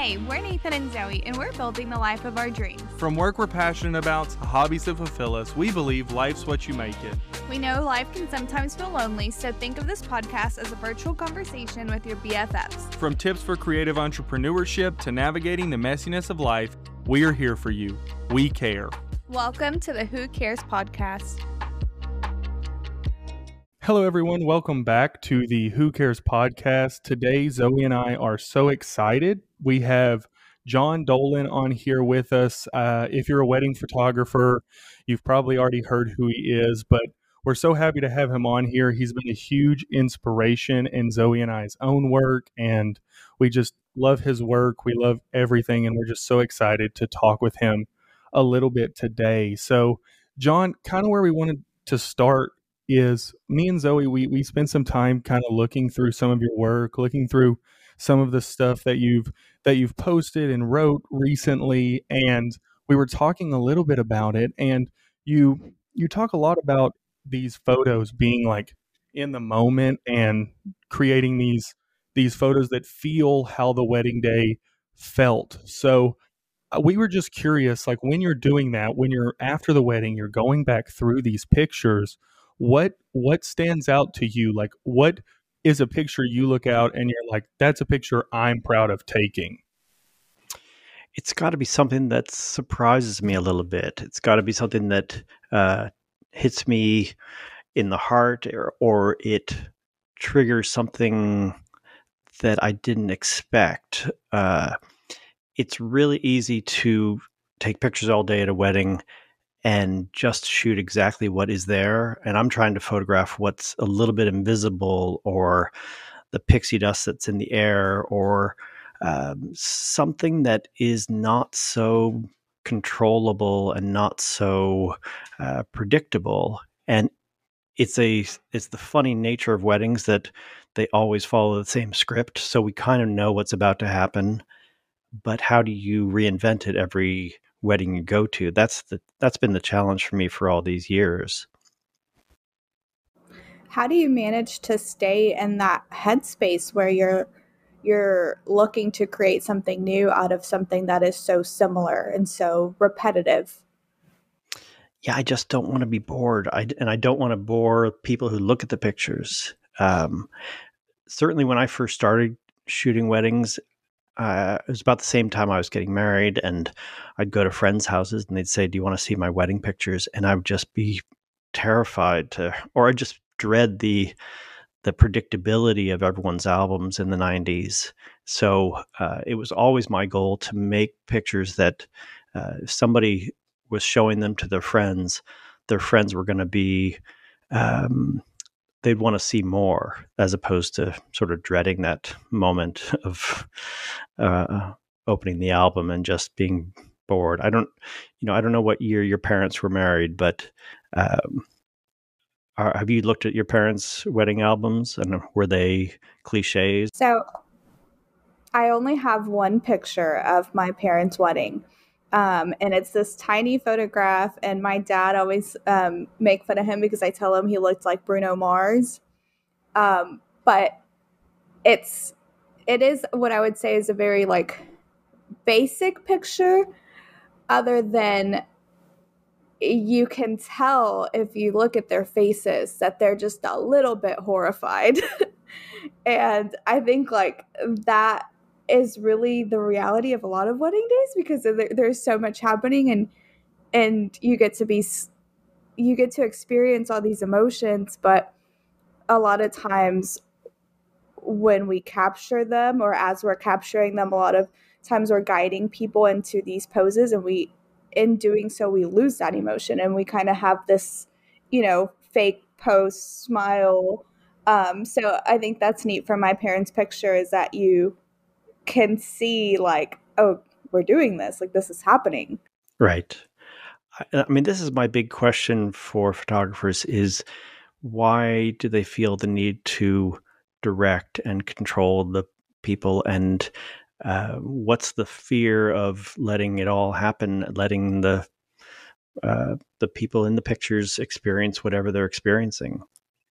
Hey, we're Nathan and Zoey, and we're building the life of our dreams. From work we're passionate about to hobbies that fulfill us, we believe life's what you make it. We know life can sometimes feel lonely, so think of this podcast as a virtual conversation with your BFFs. From tips for creative entrepreneurship to navigating the messiness of life, we are here for you. We care. Welcome to the Who Cares podcast. Hello, everyone. Welcome back to the Who Cares podcast. Today, Zoey and I are so excited. We have John Dolan on here with us. Uh, if you're a wedding photographer, you've probably already heard who he is, but we're so happy to have him on here. He's been a huge inspiration in Zoey and I's own work, and we just love his work. We love everything, and we're just so excited to talk with him a little bit today. So, John, kind of where we wanted to start is me and Zoey, we, we spent some time kind of looking through some of your work, looking through some of the stuff that you've that you've posted and wrote recently and we were talking a little bit about it and you you talk a lot about these photos being like in the moment and creating these these photos that feel how the wedding day felt. So uh, we were just curious like when you're doing that, when you're after the wedding, you're going back through these pictures, what what stands out to you like what is a picture you look out and you're like that's a picture i'm proud of taking. It's got to be something that surprises me a little bit. It's got to be something that uh, hits me in the heart or, or it triggers something that i didn't expect. Uh, it's really easy to take pictures all day at a wedding and just shoot exactly what is there. And I'm trying to photograph what's a little bit invisible or the pixie dust that's in the air or um, something that is not so controllable and not so uh, predictable. And it's a it's the funny nature of weddings that they always follow the same script, so we kind of know what's about to happen. But how do you reinvent it every wedding you go to. That's the that's been the challenge for me for all these years. How do you manage to stay in that headspace where you're you're looking to create something new out of something that is so similar and so repetitive? Yeah, I just don't want to be bored. I, and I don't want to bore people who look at the pictures. Um, certainly, when I first started shooting weddings, uh, it was about the same time I was getting married, and I'd go to friends' houses and they'd say, "Do you want to see my wedding pictures?" And I would just be terrified to, or I'd just dread the the predictability of everyone's albums in the '90s. So uh, it was always my goal to make pictures that uh, if somebody was showing them to their friends, their friends were going to be um, they'd want to see more as opposed to sort of dreading that moment of uh, opening the album and just being bored. I don't, you know, I don't know what year your parents were married, but um, are, have you looked at your parents' wedding albums and were they cliches? So I only have one picture of my parents' wedding. Um, and it's this tiny photograph. And my dad always um, make fun of him because I tell him he looked like Bruno Mars. Um, but it's it is what I would say is a very like basic picture, other than you can tell if you look at their faces that they're just a little bit horrified. and I think like that is really the reality of a lot of wedding days because there, there's so much happening and and you get to be you get to experience all these emotions but a lot of times when we capture them or as we're capturing them a lot of times we're guiding people into these poses and we in doing so we lose that emotion and we kind of have this you know fake pose smile. Um, so i think that's neat from my parents picture is that you can see like oh we're doing this like this is happening. Right. I mean this is my big question for photographers is why do they feel the need to direct and control the people? And uh, what's the fear of letting it all happen letting the uh, the people in the pictures experience whatever they're experiencing?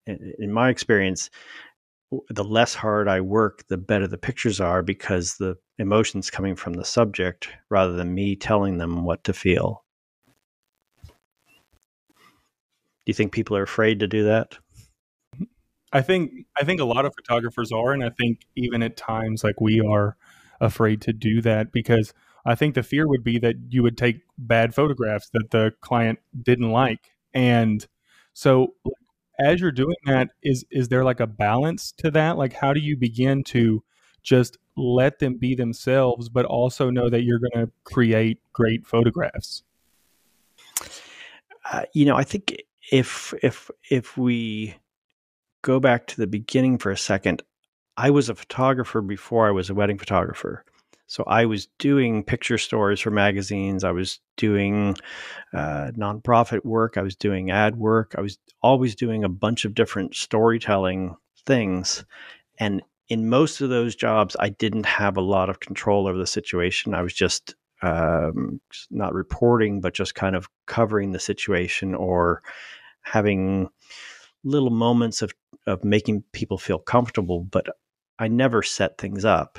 In, in my experience the less hard I work, the better the pictures are because the emotions coming from the subject rather than me telling them what to feel. Do you think people are afraid to do that? I think I think a lot of photographers are, and I think even at times like we are afraid to do that because I think the fear would be that you would take bad photographs that the client didn't like, and so as you're doing that, is is there like a balance to that? Like, how do you begin to just let them be themselves, but also know that you're going to create great photographs? Uh, you know, I think if if if we go back to the beginning for a second, I was a photographer before I was a wedding photographer. So I was doing picture stories for magazines. I was doing uh, nonprofit work. I was doing ad work. I was always doing a bunch of different storytelling things. And in most of those jobs, I didn't have a lot of control over the situation. I was just um, not reporting, but just kind of covering the situation or having little moments of of making people feel comfortable, but I never set things up.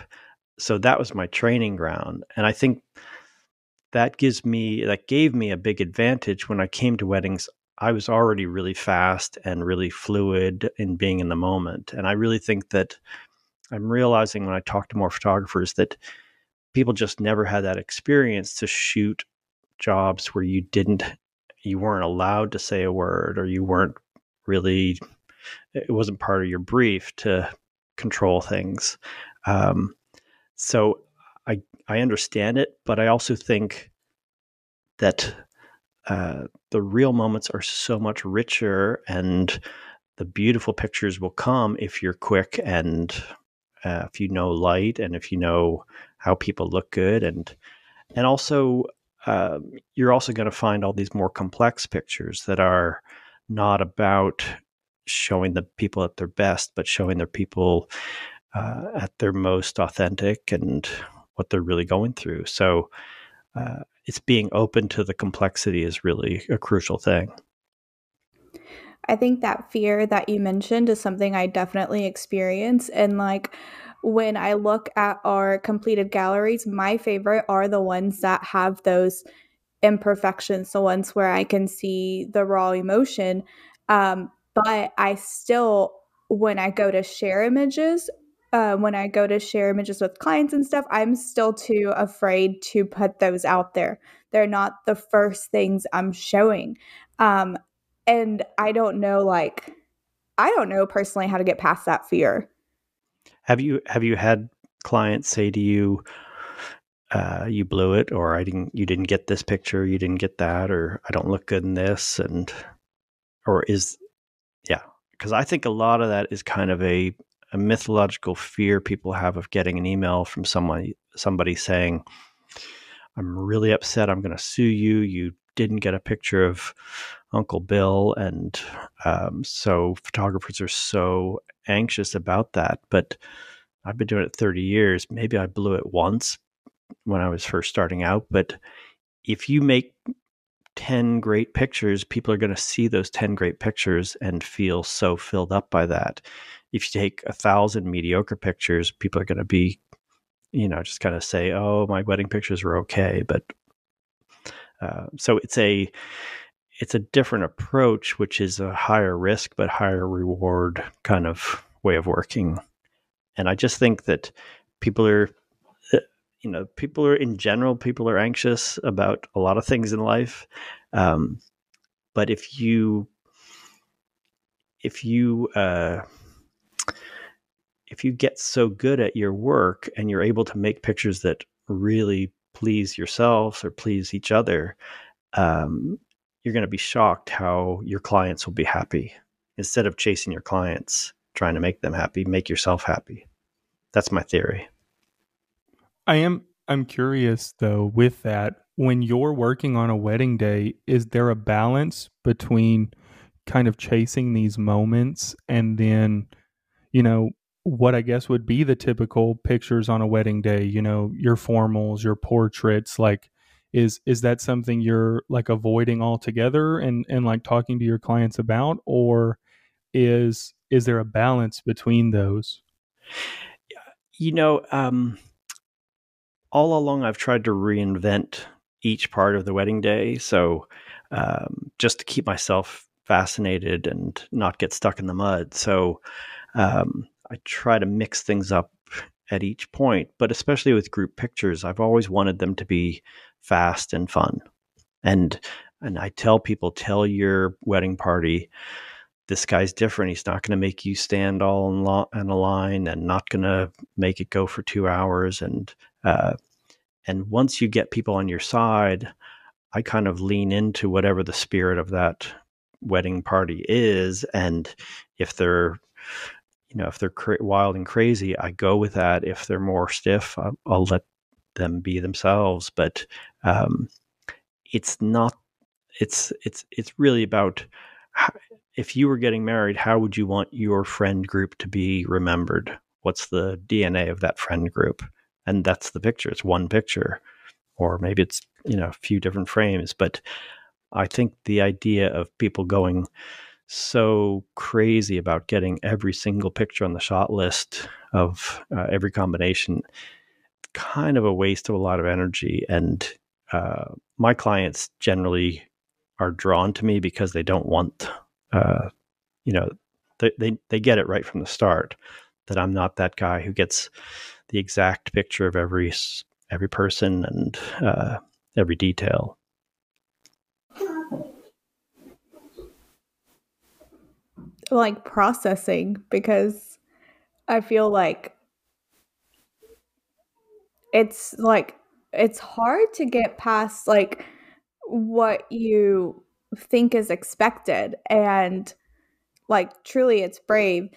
So that was my training ground, and I think that gives me that gave me a big advantage when I came to weddings. I was already really fast and really fluid in being in the moment, and I really think that I'm realizing when I talk to more photographers that people just never had that experience to shoot jobs where you didn't you weren't allowed to say a word or you weren't really it wasn't part of your brief to control things um, so i i understand it but i also think that uh, the real moments are so much richer and the beautiful pictures will come if you're quick and uh, if you know light and if you know how people look good and and also uh, you're also going to find all these more complex pictures that are not about showing the people at their best, but showing their people uh, at their most authentic and what they're really going through. So uh, it's being open to the complexity is really a crucial thing. I think that fear that you mentioned is something I definitely experience. And like when I look at our completed galleries, my favorite are the ones that have those imperfections, the ones where I can see the raw emotion. Um, but I still, when I go to share images, uh, when I go to share images with clients and stuff, I'm still too afraid to put those out there. They're not the first things I'm showing. Um, and I don't know, like, I don't know personally how to get past that fear. Have you have you had clients say to you, uh, "You blew it," or "I didn't, you didn't get this picture, you didn't get that," or "I don't look good in this," and or is yeah, because I think a lot of that is kind of a a mythological fear people have of getting an email from someone somebody saying, "I'm really upset. I'm going to sue you. You didn't get a picture of Uncle Bill," and um, so photographers are so anxious about that. But I've been doing it 30 years. Maybe I blew it once when I was first starting out, but if you make 10 great pictures, people are going to see those 10 great pictures and feel so filled up by that. If you take a thousand mediocre pictures, people are going to be, you know, just kind of say, oh, my wedding pictures were okay. But uh, so it's a, it's a different approach, which is a higher risk but higher reward kind of way of working. And I just think that people are, uh, you know, people are in general, people are anxious about a lot of things in life. Um, but if you, if you, uh, if you get so good at your work and you're able to make pictures that really please yourselves or please each other, um, you're going to be shocked how your clients will be happy. Instead of chasing your clients, trying to make them happy, make yourself happy. That's my theory. I am I'm curious though with that when you're working on a wedding day is there a balance between kind of chasing these moments and then you know what I guess would be the typical pictures on a wedding day, you know, your formals, your portraits, like is is that something you're like avoiding altogether and and like talking to your clients about or is is there a balance between those? You know, um, all along I've tried to reinvent each part of the wedding day. So um, just to keep myself fascinated and not get stuck in the mud. So um, I try to mix things up at each point, but especially with group pictures, I've always wanted them to be fast and fun. And and I tell people, tell your wedding party, this guy's different. He's not going to make you stand all in, lo- in, a line and not going to make it go for two hours. And uh, and once you get people on your side, I kind of lean into whatever the spirit of that wedding party is, and if they're you know if they're cra- wild and crazy, I go with that. If they're more stiff, I'll, I'll let them be themselves. But um, it's not. It's it's it's really about if you were getting married, how would you want your friend group to be remembered? What's the DNA of that friend group? And that's the picture. It's one picture, or maybe it's you know a few different frames. But I think the idea of people going so crazy about getting every single picture on the shot list of uh, every combination. Kind of a waste of a lot of energy and uh, my clients generally are drawn to me because they don't want uh, you know they, they they get it right from the start that I'm not that guy who gets the exact picture of every every person and uh, every detail like processing because I feel like it's like it's hard to get past like what you think is expected and like truly it's brave.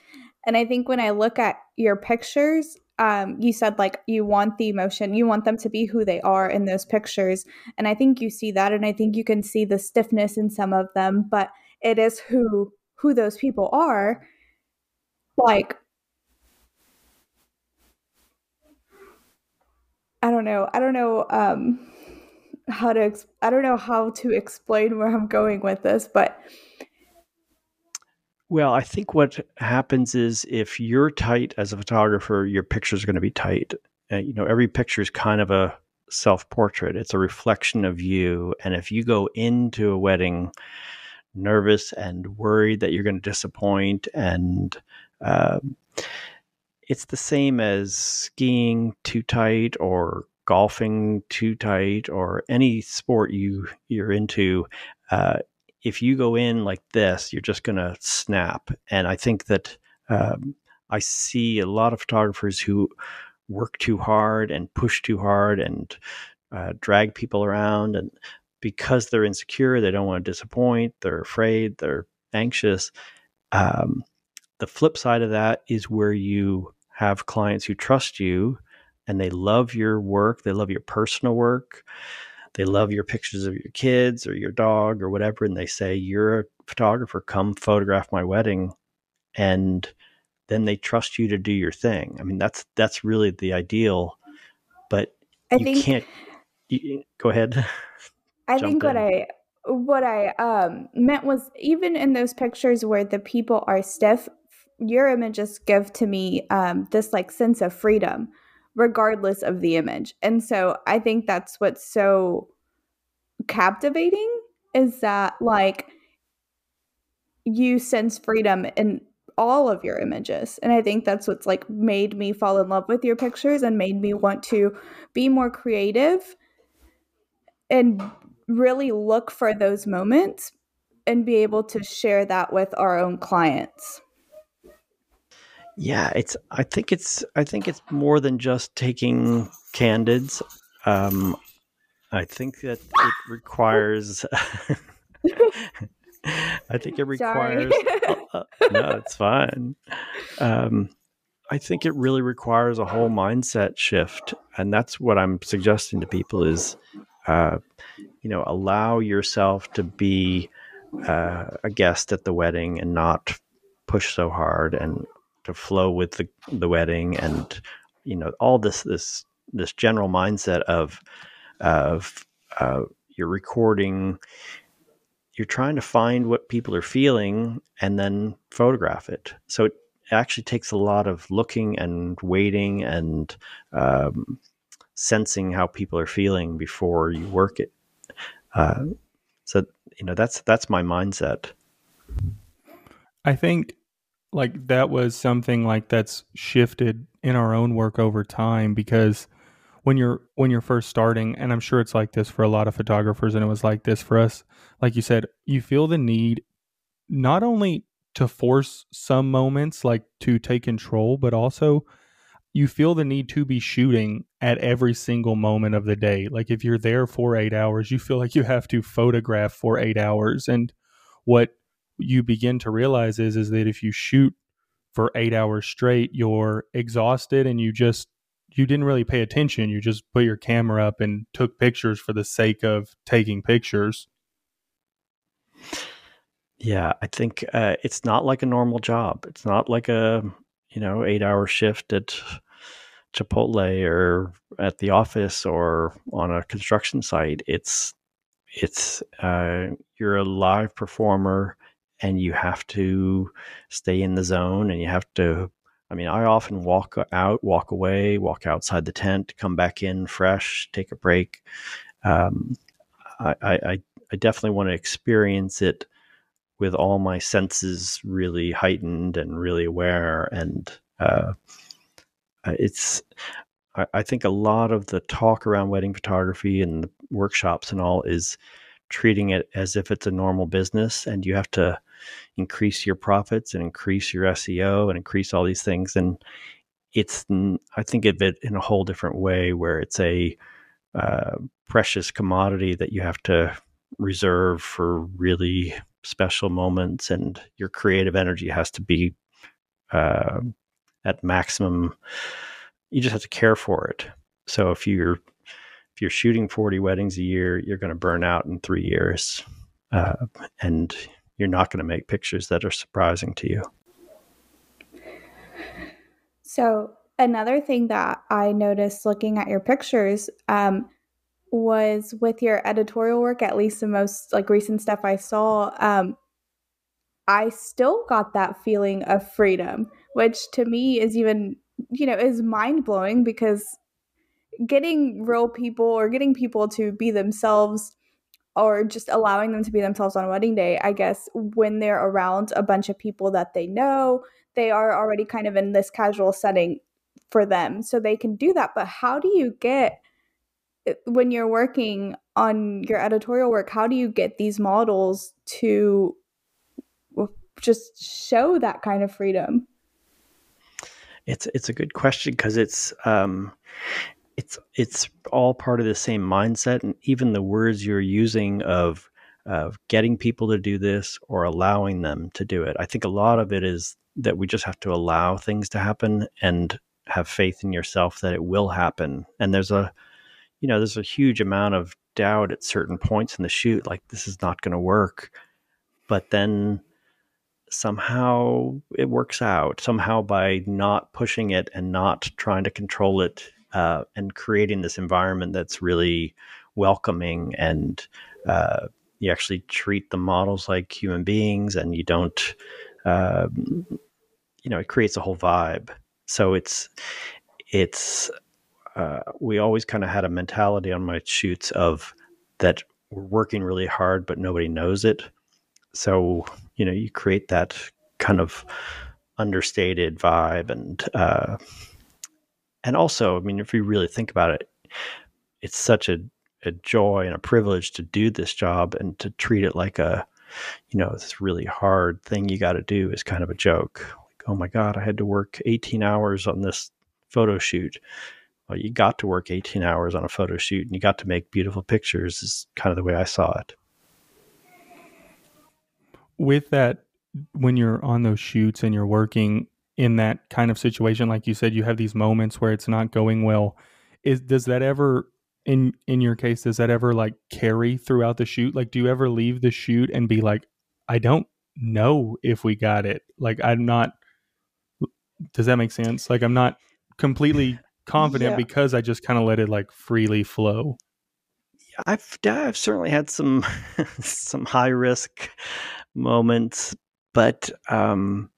And i think when i look at your pictures um you said like you want the emotion you want them to be who they are in those pictures. And i think you see that and i think you can see the stiffness in some of them but it is who who those people are, like I don't know. I don't know um how to ex- I don't know how to explain where I'm going with this, but well, I think what happens is if you're tight as a photographer, your picture's are going to be tight. Uh, you know, every picture is kind of a self portrait. It's a reflection of you, and if you go into a wedding nervous and worried that you're going to disappoint. And uh, it's the same as skiing too tight or golfing too tight or any sport you you're into. Uh, if you go in like this, you're just going to snap. And I think that um, I see a lot of photographers who work too hard and push too hard and uh, drag people around and because they're insecure, they don't want to disappoint, they're afraid, they're anxious. Um, the flip side of that is where you have clients who trust you and they love your work, they love your personal work, they love your pictures of your kids or your dog or whatever, and they say, You're a photographer, come photograph my wedding. And then they trust you to do your thing. I mean, that's that's really the ideal, but I you think, can't. You, go ahead. I think what I what I um meant was even in those pictures where the people are stiff, your images give to me um this like sense of freedom regardless of the image. And so I think that's what's so captivating is that like you sense freedom in all of your images. And I think that's what's like made me fall in love with your pictures and made me want to be more creative and really look for those moments and be able to share that with our own clients. Yeah, it's I think it's I think it's more than just taking candids. Um I think that it requires I think it requires uh, no, it's fine. Um I think it really requires a whole mindset shift and that's what I'm suggesting to people is uh, you know, allow yourself to be uh, a guest at the wedding and not push so hard and to flow with the, the wedding and you know all this this this general mindset of of uh, you're recording you're trying to find what people are feeling and then photograph it. So it actually takes a lot of looking and waiting and um, sensing how people are feeling before you work it. Uh, so you know that's that's my mindset. I think like that was something like that's shifted in our own work over time because when you're when you're first starting and i'm sure it's like this for a lot of photographers and it was like this for us like you said you feel the need not only to force some moments like to take control but also you feel the need to be shooting at every single moment of the day like if you're there for 8 hours you feel like you have to photograph for 8 hours and what you begin to realize is is that if you shoot for 8 hours straight you're exhausted and you just you didn't really pay attention. You just put your camera up and took pictures for the sake of taking pictures. Yeah, I think uh, it's not like a normal job. It's not like a you know eight hour shift at Chipotle or at the office or on a construction site. It's it's uh, you're a live performer and you have to stay in the zone and you have to I mean, I often walk out, walk away, walk outside the tent, come back in fresh, take a break. Um, I, I, I definitely want to experience it with all my senses really heightened and really aware. And uh, it's, I, I think a lot of the talk around wedding photography and the workshops and all is treating it as if it's a normal business and you have to increase your profits and increase your SEO and increase all these things. And it's, I think of it in a whole different way where it's a uh, precious commodity that you have to reserve for really special moments and your creative energy has to be uh, at maximum. You just have to care for it. So if you're if you're shooting 40 weddings a year, you're going to burn out in three years. Uh, and you're not going to make pictures that are surprising to you. So, another thing that I noticed looking at your pictures um, was with your editorial work, at least the most like recent stuff I saw, um, I still got that feeling of freedom, which to me is even, you know, is mind blowing because getting real people or getting people to be themselves or just allowing them to be themselves on wedding day, I guess, when they're around a bunch of people that they know, they are already kind of in this casual setting for them. So they can do that. But how do you get, eh, when you're working on your editorial work, how do you get these models to just show that kind of freedom? It's it's a good question because it's um, it's it's all part of the same mindset and even the words you're using of of getting people to do this or allowing them to do it i think a lot of it is that we just have to allow things to happen and have faith in yourself that it will happen and there's a you know there's a huge amount of doubt at certain points in the shoot like this is not going to work but then somehow it works out somehow by not pushing it and not trying to control it uh, and creating this environment that's really welcoming and uh, you actually treat the models like human beings and you don't um, you know it creates a whole vibe. So it's it's uh, we always kind of had a mentality on my shoots of that we're working really hard but nobody knows it so you know you create that kind of understated vibe and uh, and also, I mean, if you really think about it, it's such a, a joy and a privilege to do this job and to treat it like a, you know, this really hard thing you got to do is kind of a joke. Like, oh my God, I had to work 18 hours on this photo shoot. Well, you got to work 18 hours on a photo shoot and you got to make beautiful pictures, is kind of the way I saw it. With that, when you're on those shoots and you're working, in that kind of situation like you said you have these moments where it's not going well is does that ever in in your case does that ever like carry throughout the shoot? Like do you ever leave the shoot and be like i don't know if we got it. Like i'm not does that make sense? Like i'm not completely confident yeah. because i just kind of let it like freely flow. I've I've certainly had some some high risk moments, but um,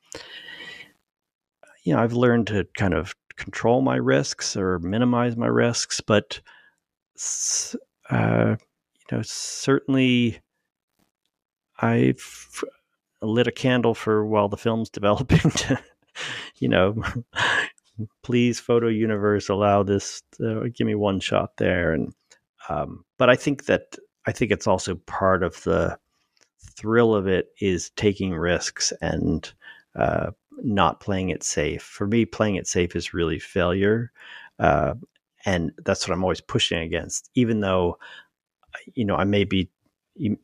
you know, I've learned to kind of control my risks or minimize my risks, but uh, you know, certainly I've lit a candle for while the film's developing to, you know, please photo universe allow this to, give me one shot there. And um, but i think that i think it's also part of the thrill of it is taking risks and uh, not playing it safe for me playing it safe is really failure uh, and that's what i'm always pushing against even though you know i may be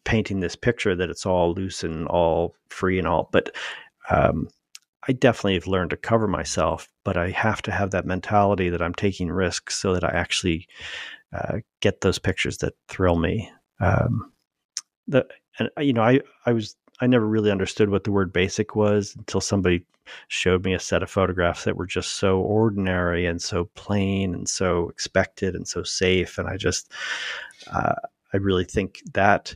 painting this picture that it's all loose and all free and all but um, I definitely have learned to cover myself, but I have to have that mentality that I'm taking risks so that I actually uh, get those pictures that thrill me. Um, the and uh, you know I I was I never really understood what the word basic was until somebody showed me a set of photographs that were just so ordinary and so plain and so expected and so safe, and I just uh, I really think that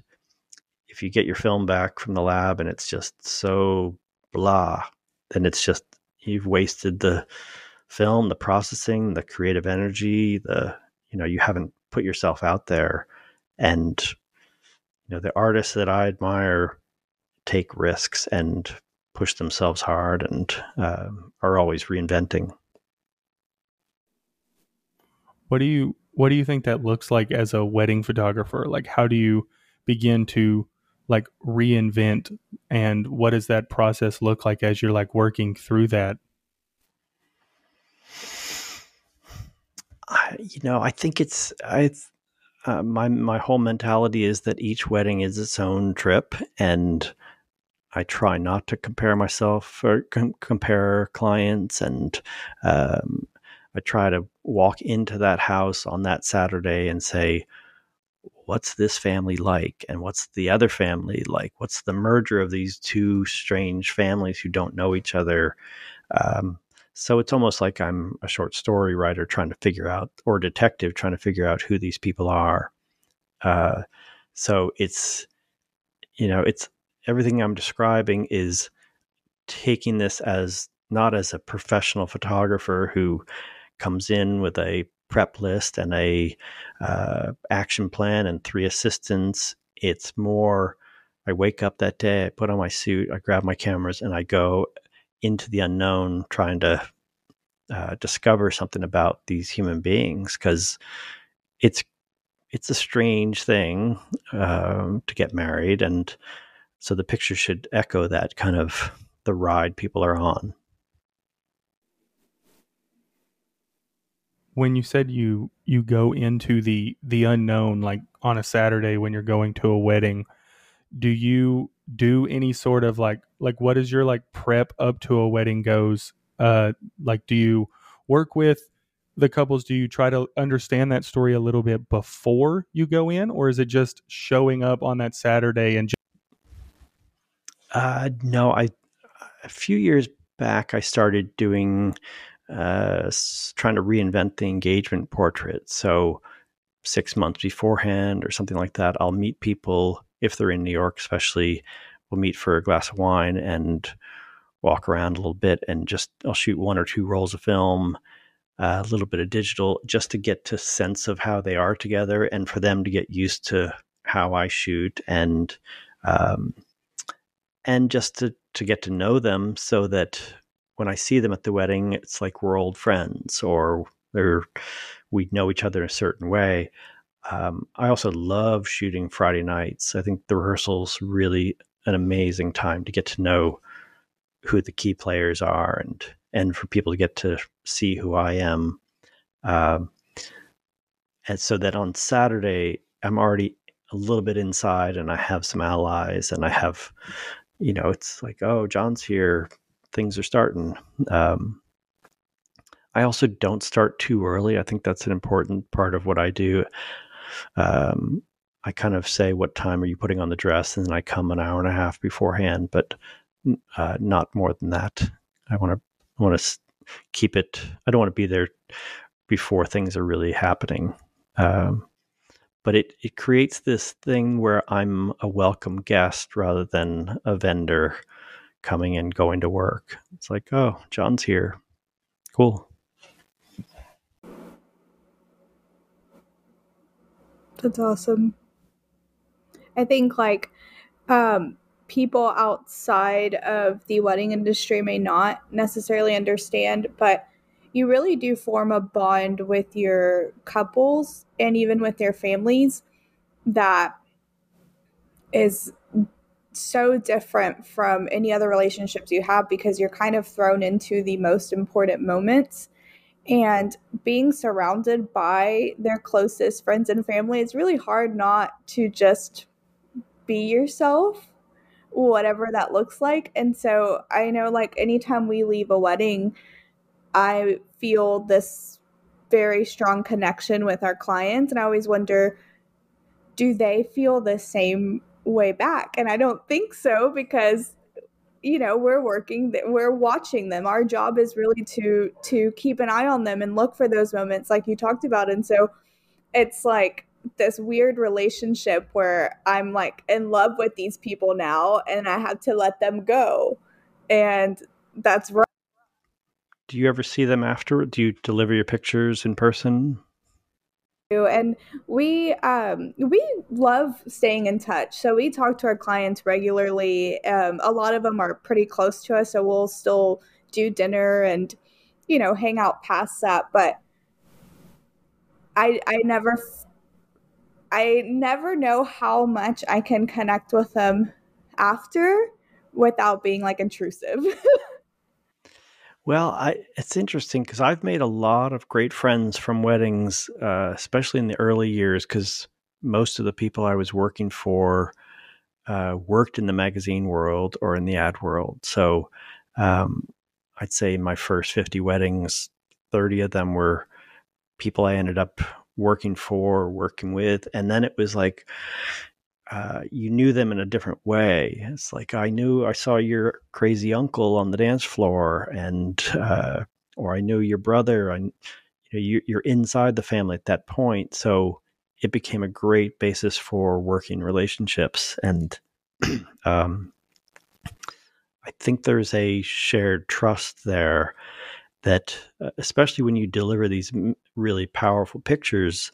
if you get your film back from the lab and it's just so blah then it's just you've wasted the film, the processing, the creative energy, the you know, you haven't put yourself out there and you know, the artists that I admire take risks and push themselves hard and uh, are always reinventing. What do you what do you think that looks like as a wedding photographer? Like how do you begin to like reinvent and what does that process look like as you're like working through that I, you know i think it's i uh, my my whole mentality is that each wedding is its own trip and I try not to compare myself or com- compare clients and um, I try to walk into that house on that Saturday and say what's this family like? And what's the other family like? What's the merger of these two strange families who don't know each other? Um, so it's almost like i'm a short story writer trying to figure out or detective trying to figure out who these people are uh, so it's you know it's everything i'm describing is taking this as not as a professional photographer who comes in with a prep list and a uh, action plan and three assistants. It's more I wake up that day, I put on my suit, I grab my cameras, and I go into the unknown, trying to uh, discover something about these human beings because it's it's a strange thing um, to get married, and so the picture should echo that kind of the ride people are on. when you said you you go into the the unknown like on a Saturday when you're going to a wedding, do you do any sort of like like what is your like prep up to a wedding goes? Uh like do you work with the couples do you try to understand that story a little bit before you go in or is it just showing up on that Saturday and just- uh no, I a few years back I started doing uh, trying to reinvent the engagement portrait. So, six months beforehand or something like that, I'll meet people if they're in New York, especially. We'll meet for a glass of wine and walk around a little bit, and just I'll shoot one or two rolls of film, uh, a little bit of digital, just to get to sense of how they are together, and for them to get used to how I shoot and um, and just to to get to know them so that when I see them at the wedding, it's like we're old friends or they're, we know each other in a certain way. Um, I also love shooting Friday nights. I think the rehearsal's really an amazing time to get to know who the key players are and and for people to get to see who I am. Um, and so that on Saturday, I'm already a little bit inside and I have some allies and I have, you know, it's like, oh, John's here things are starting. Um, I also don't start too early. I think that's an important part of what I do. Um, I kind of say, "What time are you putting on the dress?" and then I come an hour and a half beforehand, but uh, not more than that. I want to want to keep it. I don't want to be there before things are really happening. Um, but it, it creates this thing where I'm a welcome guest rather than a vendor coming and going to work. It's like, oh, John's here. Cool. That's awesome. I think like um, people outside of the wedding industry may not necessarily understand, but you really do form a bond with your couples and even with their families that is so different from any other relationships you have because you're kind of thrown into the most important moments and being surrounded by their closest friends and family it's really hard not to just be yourself whatever that looks like. And so i know like anytime we leave a wedding i feel this very strong connection with our clients and i always wonder do they feel the same way back? And i don't think so because you know we're working we're watching them. Our job is really to to keep an eye on them and look for those moments like you talked about. And so it's like this weird relationship where i'm like in love with these people now and i have to let them go. And that's right do you ever see them after do you deliver your pictures in person and we um, we love staying in touch. So we talk to our clients regularly. Um, a lot of them are pretty close to us so we'll still do dinner and you know hang out past that but i i never i never know how much i can connect with them after without being like intrusive Well, I it's interesting because I've made a lot of great friends from weddings, uh, especially in the early years, because most of the people I was working for uh, worked in the magazine world or in the ad world. So um, I'd say my first 50 weddings, 30 of them were people I ended up working for, working with. And then it was like, uh, you knew them in a different way. It's like I knew I saw your crazy uncle on the dance floor, and uh, or I knew your brother. And you you're inside the family at that point, so it became a great basis for working relationships. And um, I think there's a shared trust there that, uh, especially when you deliver these really powerful pictures.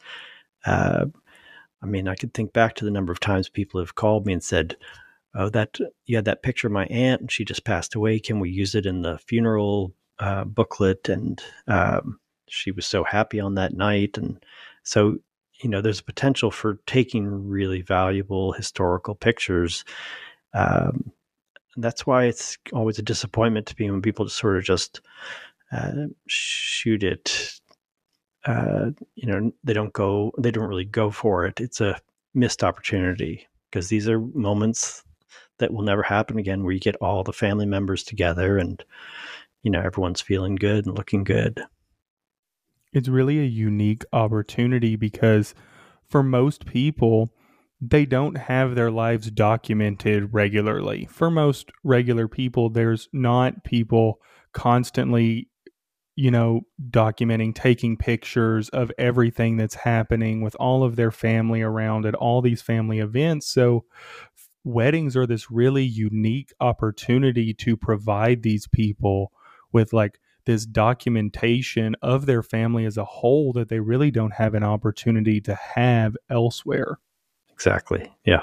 I mean, I could think back to the number of times people have called me and said, "Oh, that you had that picture of my aunt, and she just passed away. Can we use it in the funeral uh, booklet?" And um, she was so happy on that night, and so you know, there's a potential for taking really valuable historical pictures. Um, that's why it's always a disappointment to me when people sort of just uh, shoot it uh, you know, they don't go, they don't really go for it. It's a missed opportunity because these are moments that will never happen again where you get all the family members together and, you know, everyone's feeling good and looking good. It's really a unique opportunity because for most people, they don't have their lives documented regularly. For most regular people, there's not people constantly you know, documenting, taking pictures of everything that's happening with all of their family around at all these family events. So, weddings are this really unique opportunity to provide these people with like this documentation of their family as a whole that they really don't have an opportunity to have elsewhere. Exactly. Yeah.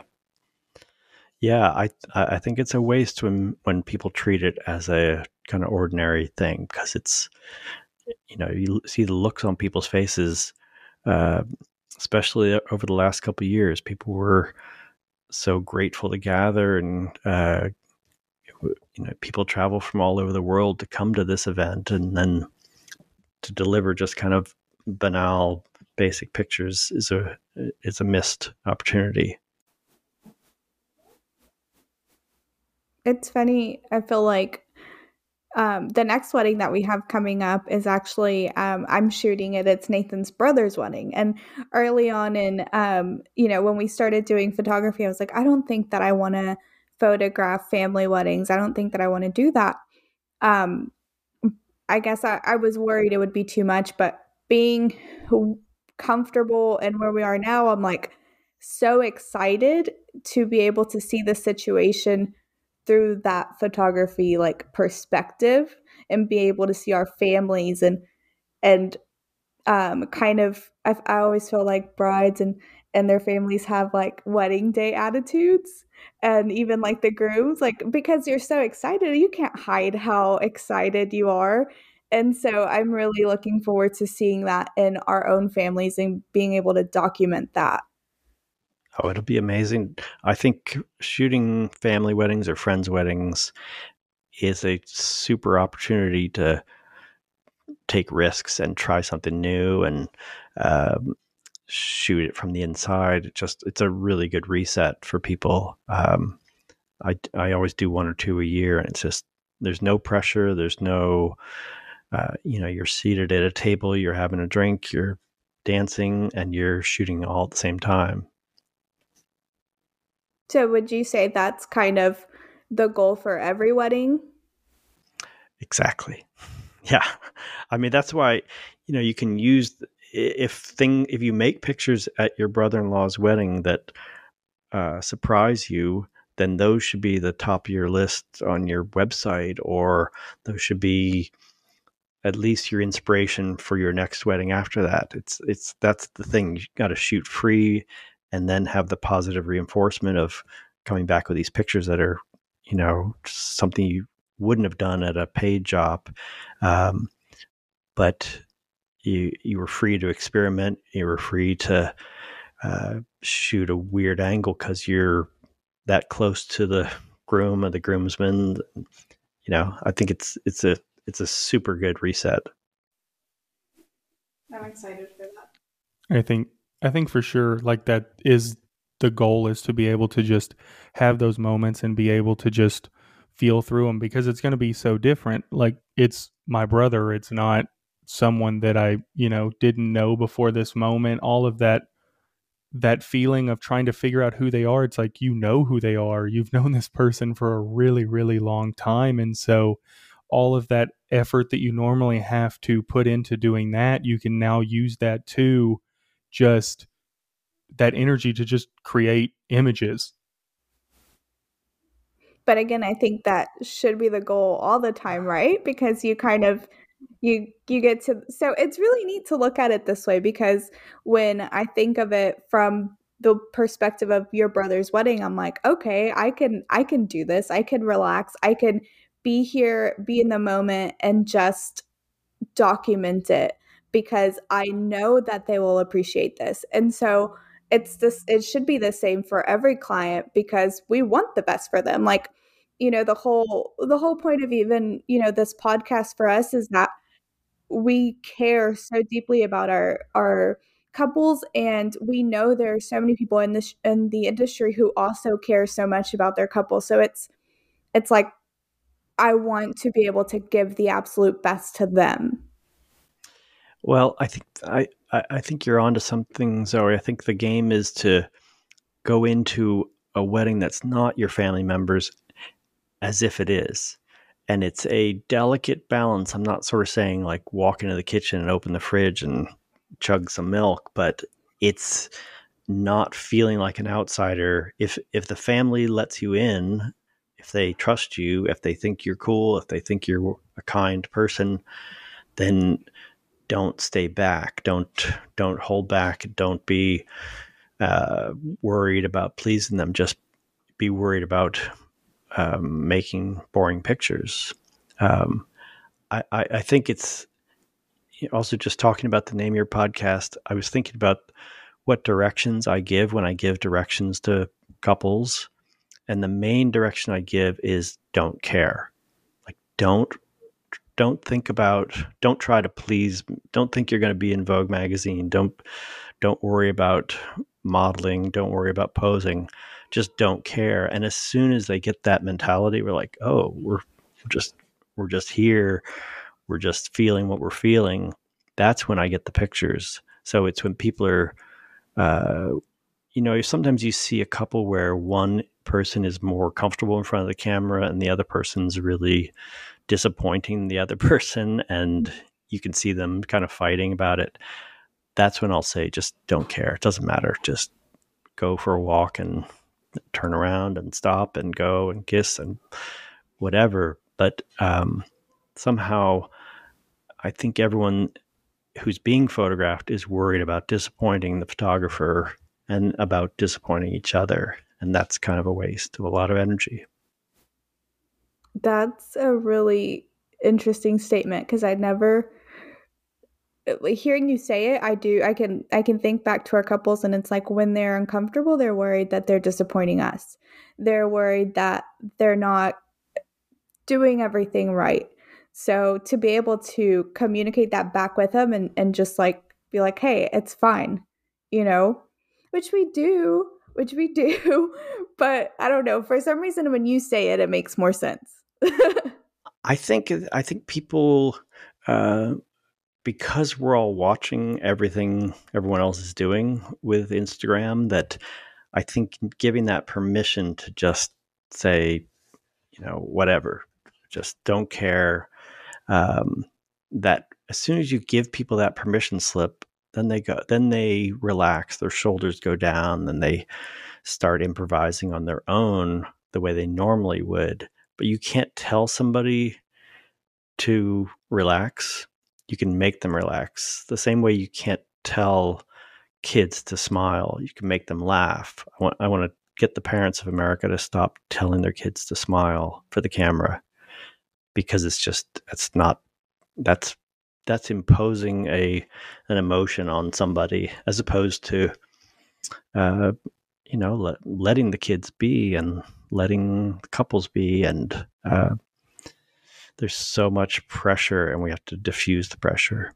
Yeah, I I think it's a waste when when people treat it as a kind of ordinary thing because it's you know you see the looks on people's faces, uh, especially over the last couple of years. People were so grateful to gather, and uh, you know people travel from all over the world to come to this event, and then to deliver just kind of banal, basic pictures is a is a missed opportunity. It's funny. I feel like um, the next wedding that we have coming up is actually um, I'm shooting it. It's Nathan's brother's wedding, and early on in um, you know when we started doing photography, I was like, I don't think that I want to photograph family weddings. I don't think that I want to do that. Um, I guess I, I was worried it would be too much, but being comfortable and where we are now, I'm like so excited to be able to see the situation through that photography like perspective and be able to see our families and and um kind of I, I always feel like brides and and their families have like wedding day attitudes and even like the grooms like because you're so excited you can't hide how excited you are. And so i'm really looking forward to seeing that in our own families and being able to document that oh it'll be amazing i think shooting family weddings or friends weddings is a super opportunity to take risks and try something new and um, shoot it from the inside. It just it's a really good reset for people. Um, I I always do one or two a year, and it's just there's no pressure. There's no uh, you know you're seated at a table, you're having a drink, you're dancing, and you're shooting all at the same time. So would you say that's kind of the goal for every wedding? Exactly. Yeah. I mean that's why you know you can use if thing if you make pictures at your brother-in-law's wedding that uh, surprise you then those should be the top of your list on your website or those should be at least your inspiration for your next wedding after that it's it's that's the thing you got to shoot free and then have the positive reinforcement of coming back with these pictures that are you know something you wouldn't have done at a paid job um, but you you were free to experiment. You were free to uh, shoot a weird angle because you're that close to the groom or the groomsman. You know, I think it's it's a it's a super good reset. I'm excited for that. I think I think for sure like that is the goal is to be able to just have those moments and be able to just feel through them because it's going to be so different. Like it's my brother, it's not someone that I, you know, didn't know before this moment, all of that that feeling of trying to figure out who they are, it's like you know who they are. You've known this person for a really really long time and so all of that effort that you normally have to put into doing that, you can now use that to just that energy to just create images. But again, I think that should be the goal all the time, right? Because you kind of you you get to so it's really neat to look at it this way because when I think of it from the perspective of your brother's wedding, I'm like, okay, I can I can do this. I can relax. I can be here, be in the moment and just document it because I know that they will appreciate this. And so it's this it should be the same for every client because we want the best for them. Like you know the whole the whole point of even you know this podcast for us is that we care so deeply about our our couples and we know there are so many people in this in the industry who also care so much about their couple so it's it's like i want to be able to give the absolute best to them well i think i i think you're onto something zoey i think the game is to go into a wedding that's not your family members as if it is. And it's a delicate balance. I'm not sort of saying like walk into the kitchen and open the fridge and chug some milk, but it's not feeling like an outsider. If if the family lets you in, if they trust you, if they think you're cool, if they think you're a kind person, then don't stay back. Don't don't hold back. Don't be uh, worried about pleasing them. Just be worried about um, making boring pictures. Um, I, I, I, think it's also just talking about the name of your podcast. I was thinking about what directions I give when I give directions to couples. And the main direction I give is don't care. Like, don't don't think about don't try to please don't think you're going to be in vogue magazine don't don't worry about modeling don't worry about posing just don't care. And as soon as they get that mentality, we're like, oh, we're just we're just here. We're just feeling what we're feeling. That's when I get the pictures. So it's when people are, uh, you know, sometimes you see a couple where one person is more comfortable in front of the camera and the other person's really disappointing the other person, and you can see them kind of fighting about it that's when I'll say, just don't care. It doesn't matter. Just go for a walk and turn around and stop and go and kiss and whatever. But um, somehow, I think everyone who's being photographed is worried about disappointing the photographer and about disappointing each other. And that's kind of a waste of a lot of energy. That's a really interesting statement because I never hearing you say it i do i can i can think back to our couples and it's like when they're uncomfortable they're worried that they're disappointing us. They're worried that they're not doing everything right. So to be able to communicate that back with them and, and just like be like hey it's fine you know? Which we do which we do but i don't know for some reason when you say it it makes more sense i think i think people uh because we're all watching everything everyone else is doing with Instagram, that I think giving that permission to just say, you know, whatever, just don't care. Um, that as soon as you give people that permission slip, then they go, then they relax, their shoulders go down, then they start improvising on their own the way they normally would. But you can't tell somebody to relax you can make them relax. The same way you can't tell kids to smile, you can make them laugh. I want I want to get the parents of America to stop telling their kids to smile for the camera because it's just it's not that's that's imposing a an emotion on somebody as opposed to uh, you know let, letting the kids be and letting couples be and uh, there's so much pressure and we have to diffuse the pressure.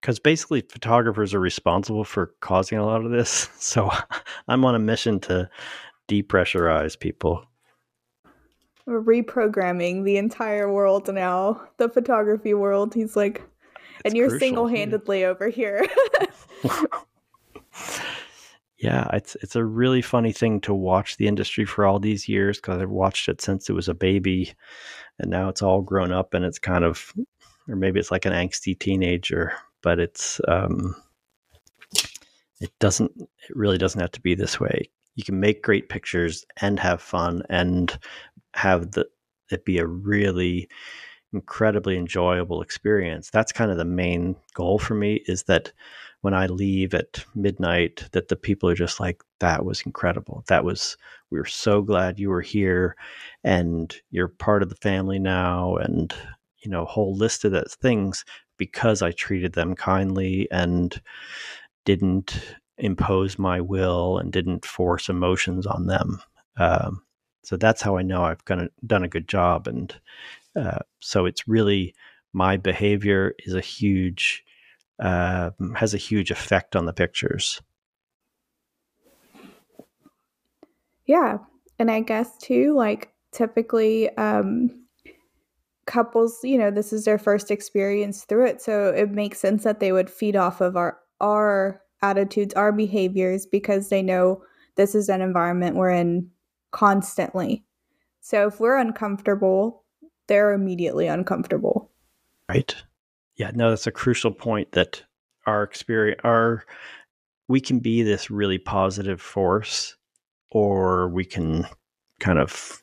Because basically, photographers are responsible for causing a lot of this. So I'm on a mission to depressurize people. We're reprogramming the entire world now, the photography world. He's like, it's and you're single handedly over here. yeah, it's it's a really funny thing to watch the industry for all these years because I've watched it since it was a baby, and now it's all grown up and it's kind of, or maybe it's like an angsty teenager, but it's um, it doesn't it really doesn't have to be this way. You can make great pictures and have fun and have the it be a really incredibly enjoyable experience. That's kind of the main goal for me is that when I leave at midnight that the people are just like, that was incredible. That was, we are so glad you were here and you're part of the family now. And, you know, whole list of those things because I treated them kindly and didn't impose my will and didn't force emotions on them. Um, so that's how I know I've done a good job. And uh, so it's really my behavior is a huge uh, has a huge effect on the pictures. Yeah. And I guess too, like typically, um, couples, you know, this is their first experience through it. So it makes sense that they would feed off of our, our attitudes, our behaviors, because they know this is an environment we're in constantly. So if we're uncomfortable, they're immediately uncomfortable. Right. Yeah, no, that's a crucial point that our experience, our, we can be this really positive force, or we can kind of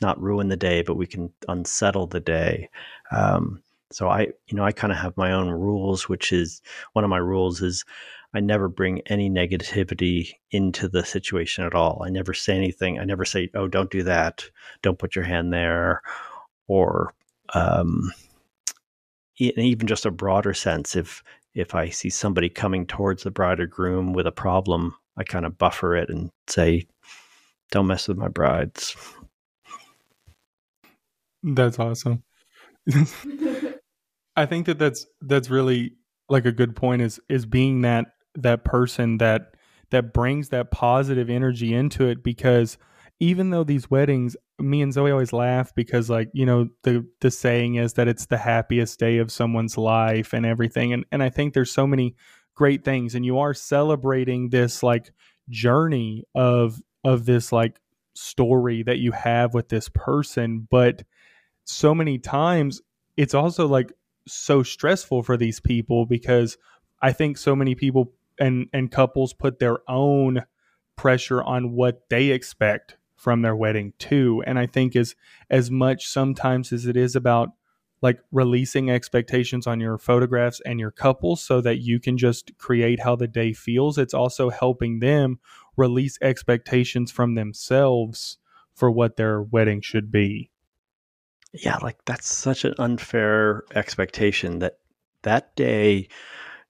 not ruin the day, but we can unsettle the day. Um, so I, you know, I kind of have my own rules, which is one of my rules is I never bring any negativity into the situation at all. I never say anything. I never say, "Oh, don't do that. Don't put your hand there," or um, even just a broader sense, if if I see somebody coming towards the bride or groom with a problem, I kind of buffer it and say, "Don't mess with my brides." That's awesome. I think that that's that's really like a good point is is being that that person that that brings that positive energy into it because even though these weddings me and Zoey always laugh because like, you know, the the saying is that it's the happiest day of someone's life and everything. And and I think there's so many great things and you are celebrating this like journey of of this like story that you have with this person, but so many times it's also like so stressful for these people because I think so many people and and couples put their own pressure on what they expect from their wedding too. And i think as as much sometimes as it is about like releasing expectations on your photographs and your couple so that you can just create how the day feels it's also helping them release expectations from themselves for what their wedding should be. Yeah like that's such an unfair expectation that that day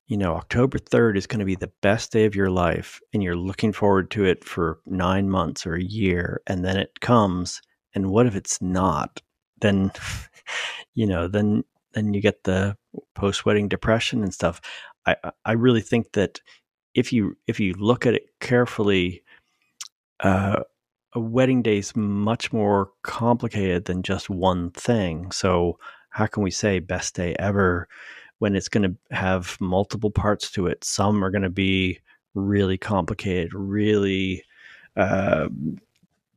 you know, October 3rd is going to be the best day of your life and you're looking forward to it for nine months or a year. And then it comes. And what if it's not? Then, you know, then, then you get the post wedding depression and stuff. I, I really think that if you, if you look at it carefully, uh, a wedding day is much more complicated than just one thing. So how can we say best day ever? When it's going to have multiple parts to it. Some are going to be really complicated, really uh,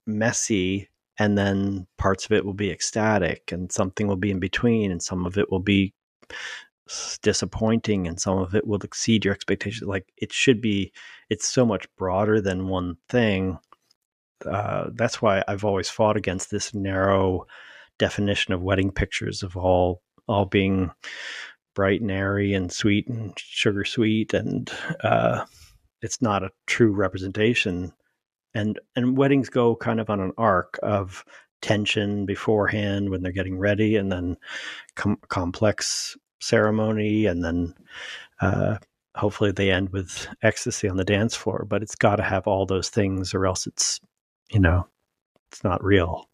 messy, and then parts of it will be ecstatic, and something will be in between, and some of it will be disappointing, and some of it will exceed your expectations. Like it should be, it's so much broader than one thing. Uh, that's why I've always fought against this narrow definition of wedding pictures of all all being bright and airy and sweet and sugar sweet, and uh, it's not a true representation. And and weddings go kind of on an arc of tension beforehand when they're getting ready, and then com- complex ceremony, and then uh, hopefully they end with ecstasy on the dance floor. But it's got to have all those things, or else it's you know it's not real.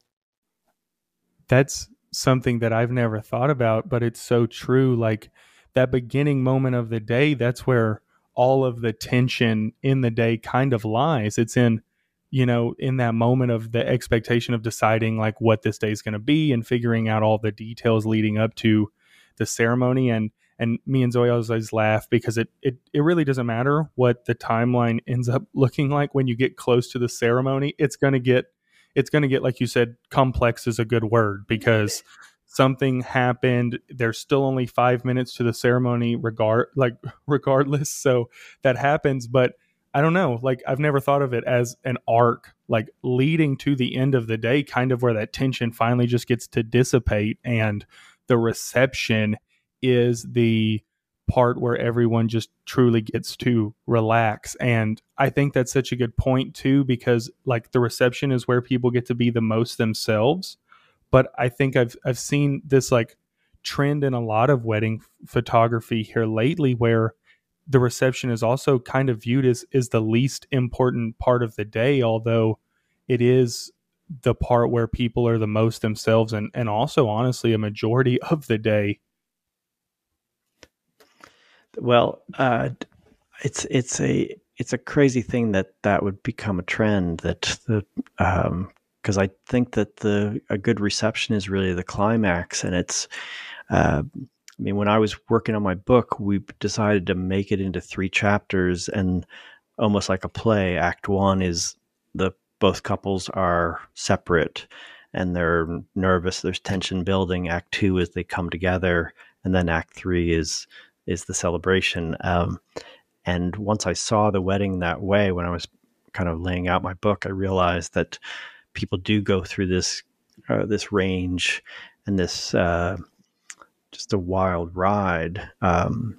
That's something that I've never thought about, but it's so true. Like that beginning moment of the day, that's where all of the tension in the day kind of lies. It's in, you know, in that moment of the expectation of deciding like what this day is going to be and figuring out all the details leading up to the ceremony. And and me and Zoey always laugh because it, it it really doesn't matter what the timeline ends up looking like when you get close to the ceremony. It's going to get it's going to get like you said complex is a good word because something happened. There's still only 5 minutes to the ceremony regard like regardless so that happens but I don't know like I've never thought of it as an arc like leading to the end of the day kind of where that tension finally just gets to dissipate and the reception is the part where everyone just truly gets to relax. And I think that's such a good point too, because like the reception is where people get to be the most themselves. But I think I've I've seen this like trend in a lot of wedding photography here lately where the reception is also kind of viewed as is the least important part of the day, although it is the part where people are the most themselves and, and also honestly a majority of the day well, uh, it's it's a it's a crazy thing that that would become a trend that the because um, I think that the a good reception is really the climax, and it's. Uh, I mean, when I was working on my book, we decided to make it into three chapters, and almost like a play. Act one is the both couples are separate and they're nervous. There's tension building. Act two is they come together, and then Act three is is the celebration. Um, and once I saw the wedding that way, when I was kind of laying out my book, I realized that people do go through this uh, this range and this uh, just a wild ride. Um,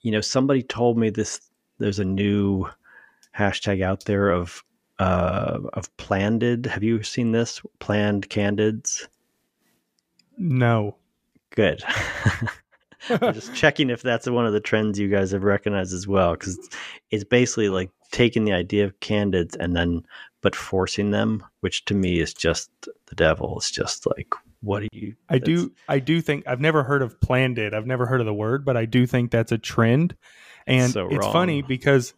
you know, somebody told me this. There's a new hashtag out there of uh, of plandids. Have you seen this? Planned candids. No. Good. I'm just checking if that's one of the trends you guys have recognized as well, because it's basically like taking the idea of candids and then but forcing them, which to me is just the devil. It's just like what do you? I do I do think I've never heard of planned it. I've never heard of the word, but I do think that's a trend, and so it's funny because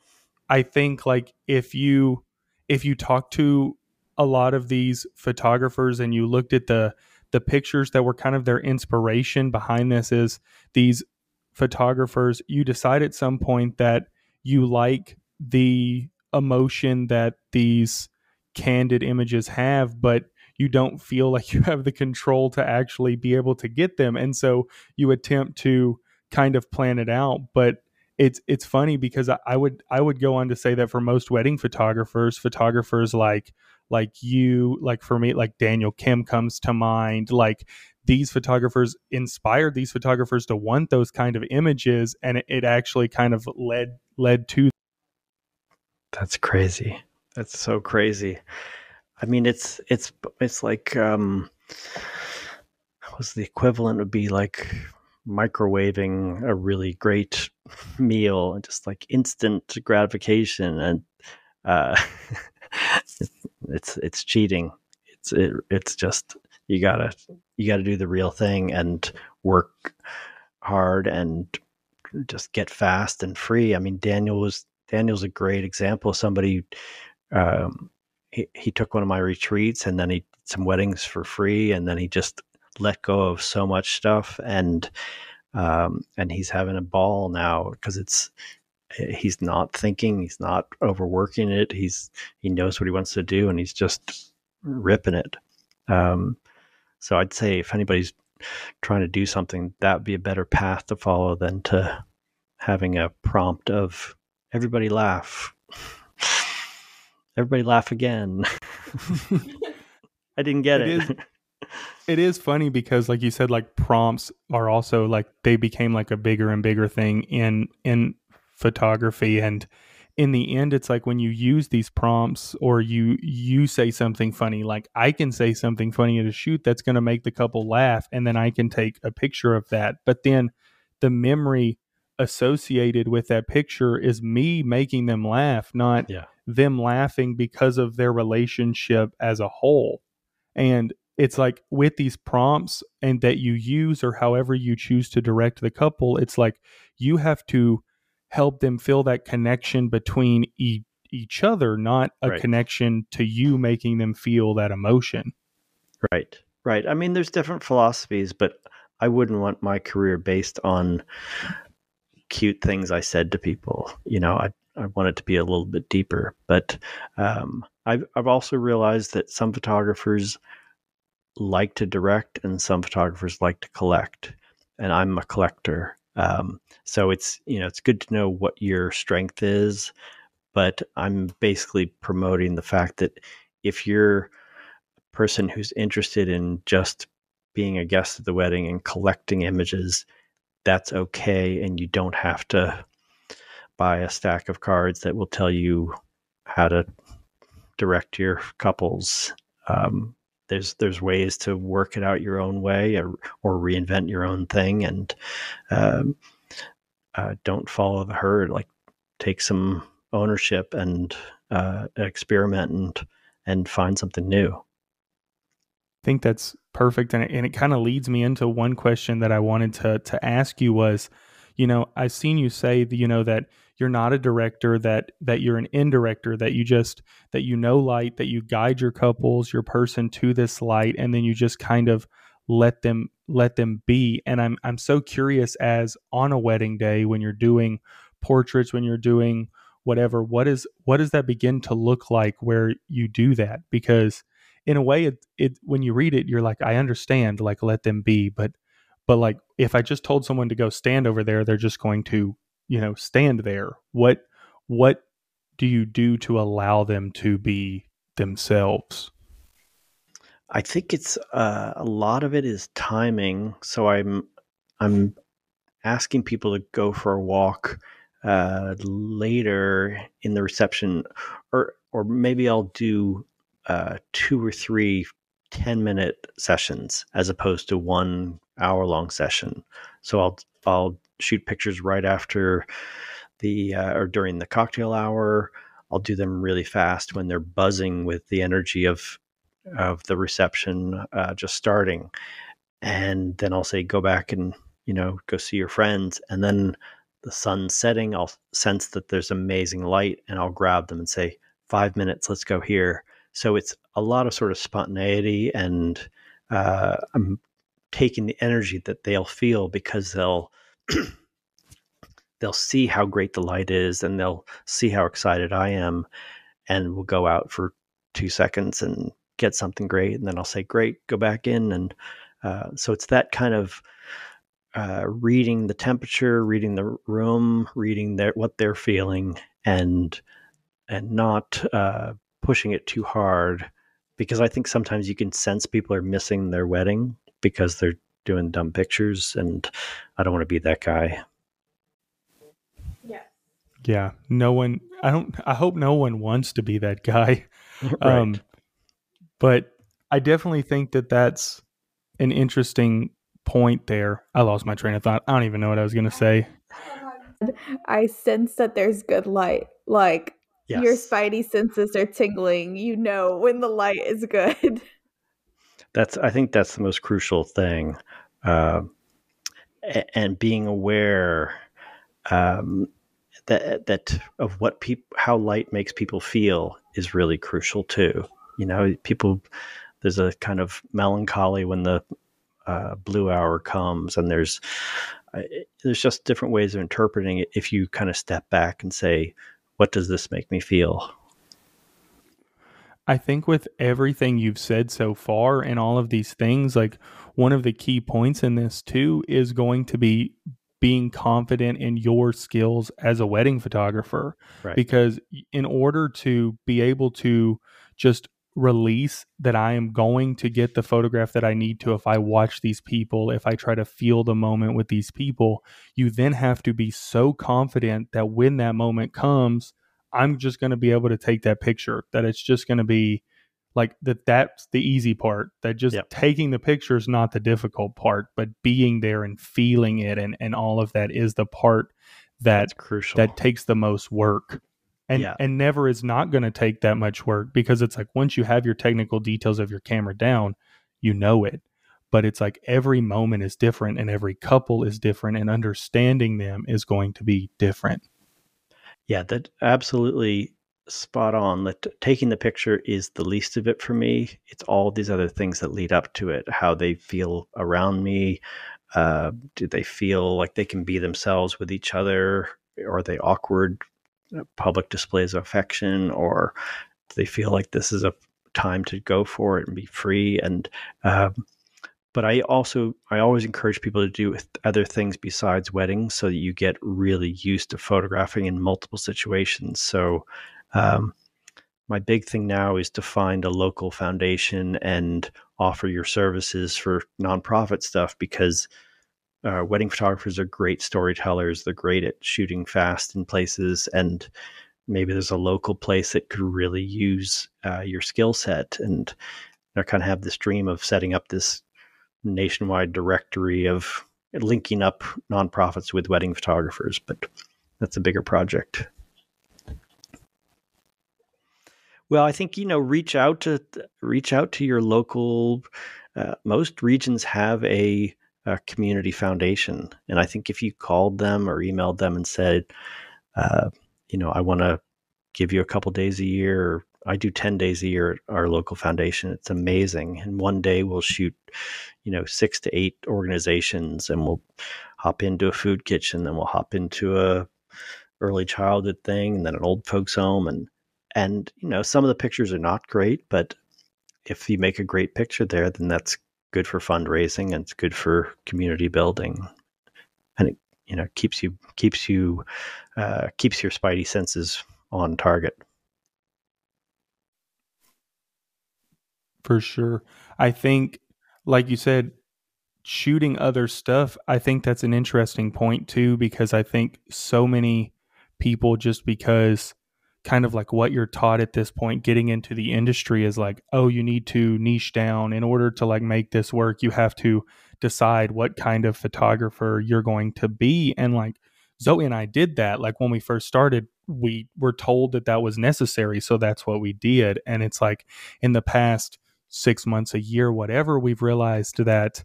I think like if you if you talk to a lot of these photographers and you looked at the the pictures that were kind of their inspiration behind this is these photographers you decide at some point that you like the emotion that these candid images have but you don't feel like you have the control to actually be able to get them. And so you attempt to kind of plan it out. But it's it's funny because I, I would I would go on to say that for most wedding photographers photographers like like you like for me like Daniel Kim comes to mind like these photographers inspired these photographers to want those kind of images and it, it actually kind of led led to that's crazy. That's so crazy. I mean it's it's it's like um was the equivalent would be like microwaving a really great meal and just like instant gratification and uh it's it's cheating it's it, it's just you gotta you gotta do the real thing and work hard and just get fast and free. I mean, Daniel was Daniel's a great example somebody. Um, he, he took one of my retreats and then he did some weddings for free and then he just let go of so much stuff and um, and he's having a ball now because it's he's not thinking he's not overworking it he's he knows what he wants to do and he's just ripping it um, so I'd say if anybody's trying to do something, that would be a better path to follow than to having a prompt of everybody laugh. Everybody laugh again. I didn't get it. It is, it is funny because like you said like prompts are also like they became like a bigger and bigger thing in in photography and in the end it's like when you use these prompts or you you say something funny like i can say something funny at a shoot that's going to make the couple laugh and then i can take a picture of that but then the memory associated with that picture is me making them laugh not yeah. them laughing because of their relationship as a whole and it's like with these prompts and that you use or however you choose to direct the couple it's like you have to help them feel that connection between e- each other, not a right. connection to you making them feel that emotion. Right. Right. I mean, there's different philosophies, but I wouldn't want my career based on cute things I said to people. You know, I, I want it to be a little bit deeper. But um, I've, I've also realized that some photographers like to direct and some photographers like to collect. And I'm a collector. Um, so it's you know it's good to know what your strength is, but I'm basically promoting the fact that if you're a person who's interested in just being a guest at the wedding and collecting images, that's okay, and you don't have to buy a stack of cards that will tell you how to direct your couples. Um, there's there's ways to work it out your own way or, or reinvent your own thing and um, uh, don't follow the herd like take some ownership and uh, experiment and and find something new. I think that's perfect and it, and it kind of leads me into one question that I wanted to to ask you was you know I've seen you say you know that you're not a director that that you're an indirector that you just that you know light that you guide your couples your person to this light and then you just kind of let them let them be. And i'm i'm so curious as on a wedding day when you're doing portraits when you're doing whatever what is what does that begin to look like where you do that? Because in a way it, it when you read it you're like i understand like let them be but but like if i just told someone to go stand over there they're just going to you know stand there what what do you do to allow them to be themselves? I think it's uh, a lot of it is timing so i'm i'm asking people to go for a walk uh, later in the reception or or maybe i'll do uh, two or three 10 minute sessions as opposed to one hour long session. So i'll i'll shoot pictures right after the uh, or during the cocktail hour. I'll do them really fast when they're buzzing with the energy of of the reception uh, just starting, and then I'll say go back and you know go see your friends, and then the sun's setting. I'll sense that there's amazing light, and I'll grab them and say five minutes. Let's go here. So it's a lot of sort of spontaneity, and uh, I'm taking the energy that they'll feel because they'll they'll see how great the light is and they'll see how excited I am and we'll go out for two seconds and get something great, and then I'll say, "Great, go back in." And uh, so it's that kind of uh, reading the temperature, reading the room, reading their what they're feeling, and and not uh, pushing it too hard, because I think sometimes you can sense people are missing their wedding because they're doing dumb pictures, and I don't want to be that guy. Yeah. Yeah. No one I don't I hope no one wants to be that guy. right. Um but I definitely think that that's an interesting point there. I lost my train of thought. I don't even know what I was going to say. I sense that there's good light. Like yes. your spidey senses are tingling. You know when the light is good. That's I think that's the most crucial thing, uh, and being aware um, that that of what people how light makes people feel is really crucial too. You know, people there's a kind of melancholy when the uh, blue hour comes, and there's uh, there's just different ways of interpreting it. If you kind of step back and say, "What does this make me feel?" I think with everything you've said so far and all of these things, like one of the key points in this too is going to be being confident in your skills as a wedding photographer. Right. Because in order to be able to just release that I am going to get the photograph that I need to if I watch these people, if I try to feel the moment with these people, you then have to be so confident that when that moment comes, I'm just going to be able to take that picture, that it's just going to be like that that's the easy part that just Yep. taking the picture is not the difficult part but being there and feeling it and and all of that is the part that That's crucial. that takes the most work and Yeah. and never is not going to take that much work because it's like once you have your technical details of your camera down you know it but it's like every moment is different and every couple is different and understanding them is going to be different Yeah, that absolutely spot on. That taking the picture is the least of it for me. It's all these other things that lead up to it. How they feel around me. Uh, do they feel like they can be themselves with each other? Are they awkward uh, public displays of affection, or do they feel like this is a time to go for it and be free? And um, but I also I always encourage people to do other things besides weddings so that you get really used to photographing in multiple situations. So um, my big thing now is to find a local foundation and offer your services for nonprofit stuff because uh, wedding photographers are great storytellers. They're great at shooting fast in places, and maybe there's a local place that could really use uh, your skill set. And I kind of have this dream of setting up this nationwide directory of linking up nonprofits with wedding photographers, but that's a bigger project. Well, I think you know, reach out to reach out to your local. Uh, most regions have a, a, community foundation, and I think if you called them or emailed them and said, uh, you know, I want to give you a couple days a year. I do ten days a year at our local foundation. It's amazing, and one day we'll shoot, you know, six to eight organizations, and we'll hop into a food kitchen, then we'll hop into a early childhood thing, and then an old folks home, and and you know some of the pictures are not great but if you make a great picture there then that's good for fundraising and it's good for community building. And it you know keeps you keeps you uh, keeps your spidey senses on target for sure. I think like you said shooting other stuff i think that's an interesting point too because i think so many people just because kind of like what you're taught at this point getting into the industry is like oh you need to niche down. In order to like make this work you have to decide what kind of photographer you're going to be. And like zoey and i did that like when we first started we were told that that was necessary so that's what we did. And it's like in the past six months a year whatever we've realized that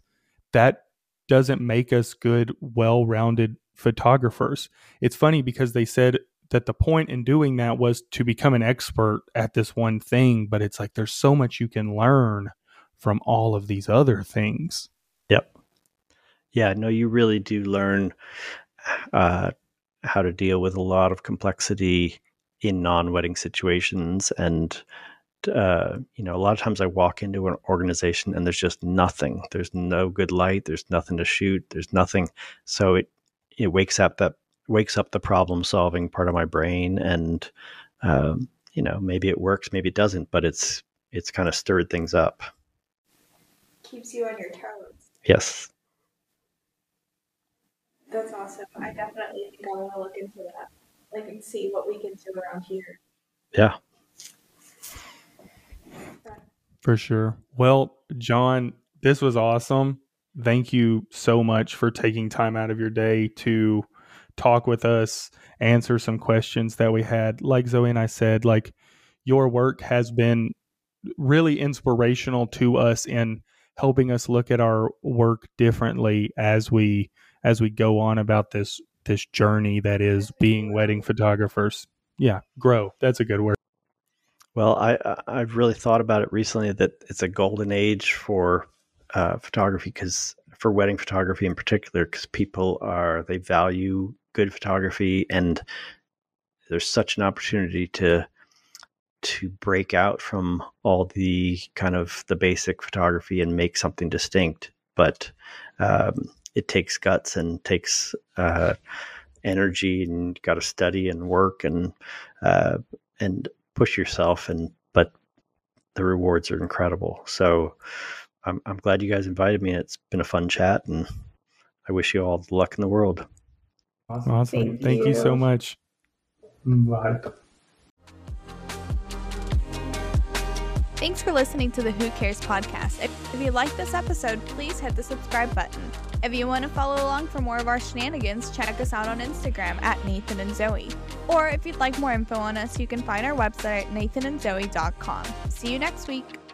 that doesn't make us good well-rounded photographers. It's funny because they said that the point in doing that was to become an expert at this one thing but it's like there's so much you can learn from all of these other things. Yep. Yeah no you really do learn uh, how to deal with a lot of complexity in non-wedding situations and uh, you know, a lot of times I walk into an organization and there's just nothing. There's no good light. There's nothing to shoot. There's nothing. So it it wakes up that wakes up the problem solving part of my brain, and um, you know, maybe it works, maybe it doesn't, but it's it's kind of stirred things up. Keeps you on your toes. Yes. That's awesome. I definitely think I want to look into that, like, and see what we can do around here. Yeah. For sure. Well, John, this was awesome. Thank you so much for taking time out of your day to talk with us, answer some questions that we had. Like Zoey and I said, like your work has been really inspirational to us in helping us look at our work differently as we as we go on about this this journey that is being wedding photographers. Yeah, grow. That's a good word. Well, I I've really thought about it recently that it's a golden age for uh, photography because for wedding photography in particular because people are they value good photography and there's such an opportunity to to break out from all the kind of the basic photography and make something distinct. But um, it takes guts and takes uh, energy and got to study and work and uh, and push yourself and but the rewards are incredible so I'm, I'm glad you guys invited me it's been a fun chat and i wish you all the luck in the world awesome, awesome. Thank, Thank you. you so much Bye. Thanks for listening to the Who Cares podcast. If, you like this episode, please hit the subscribe button. If you want to follow along for more of our shenanigans, check us out on Instagram at Nathan and Zoey. Or if you'd like more info on us, you can find our website at nathanandzoey.com. See you next week.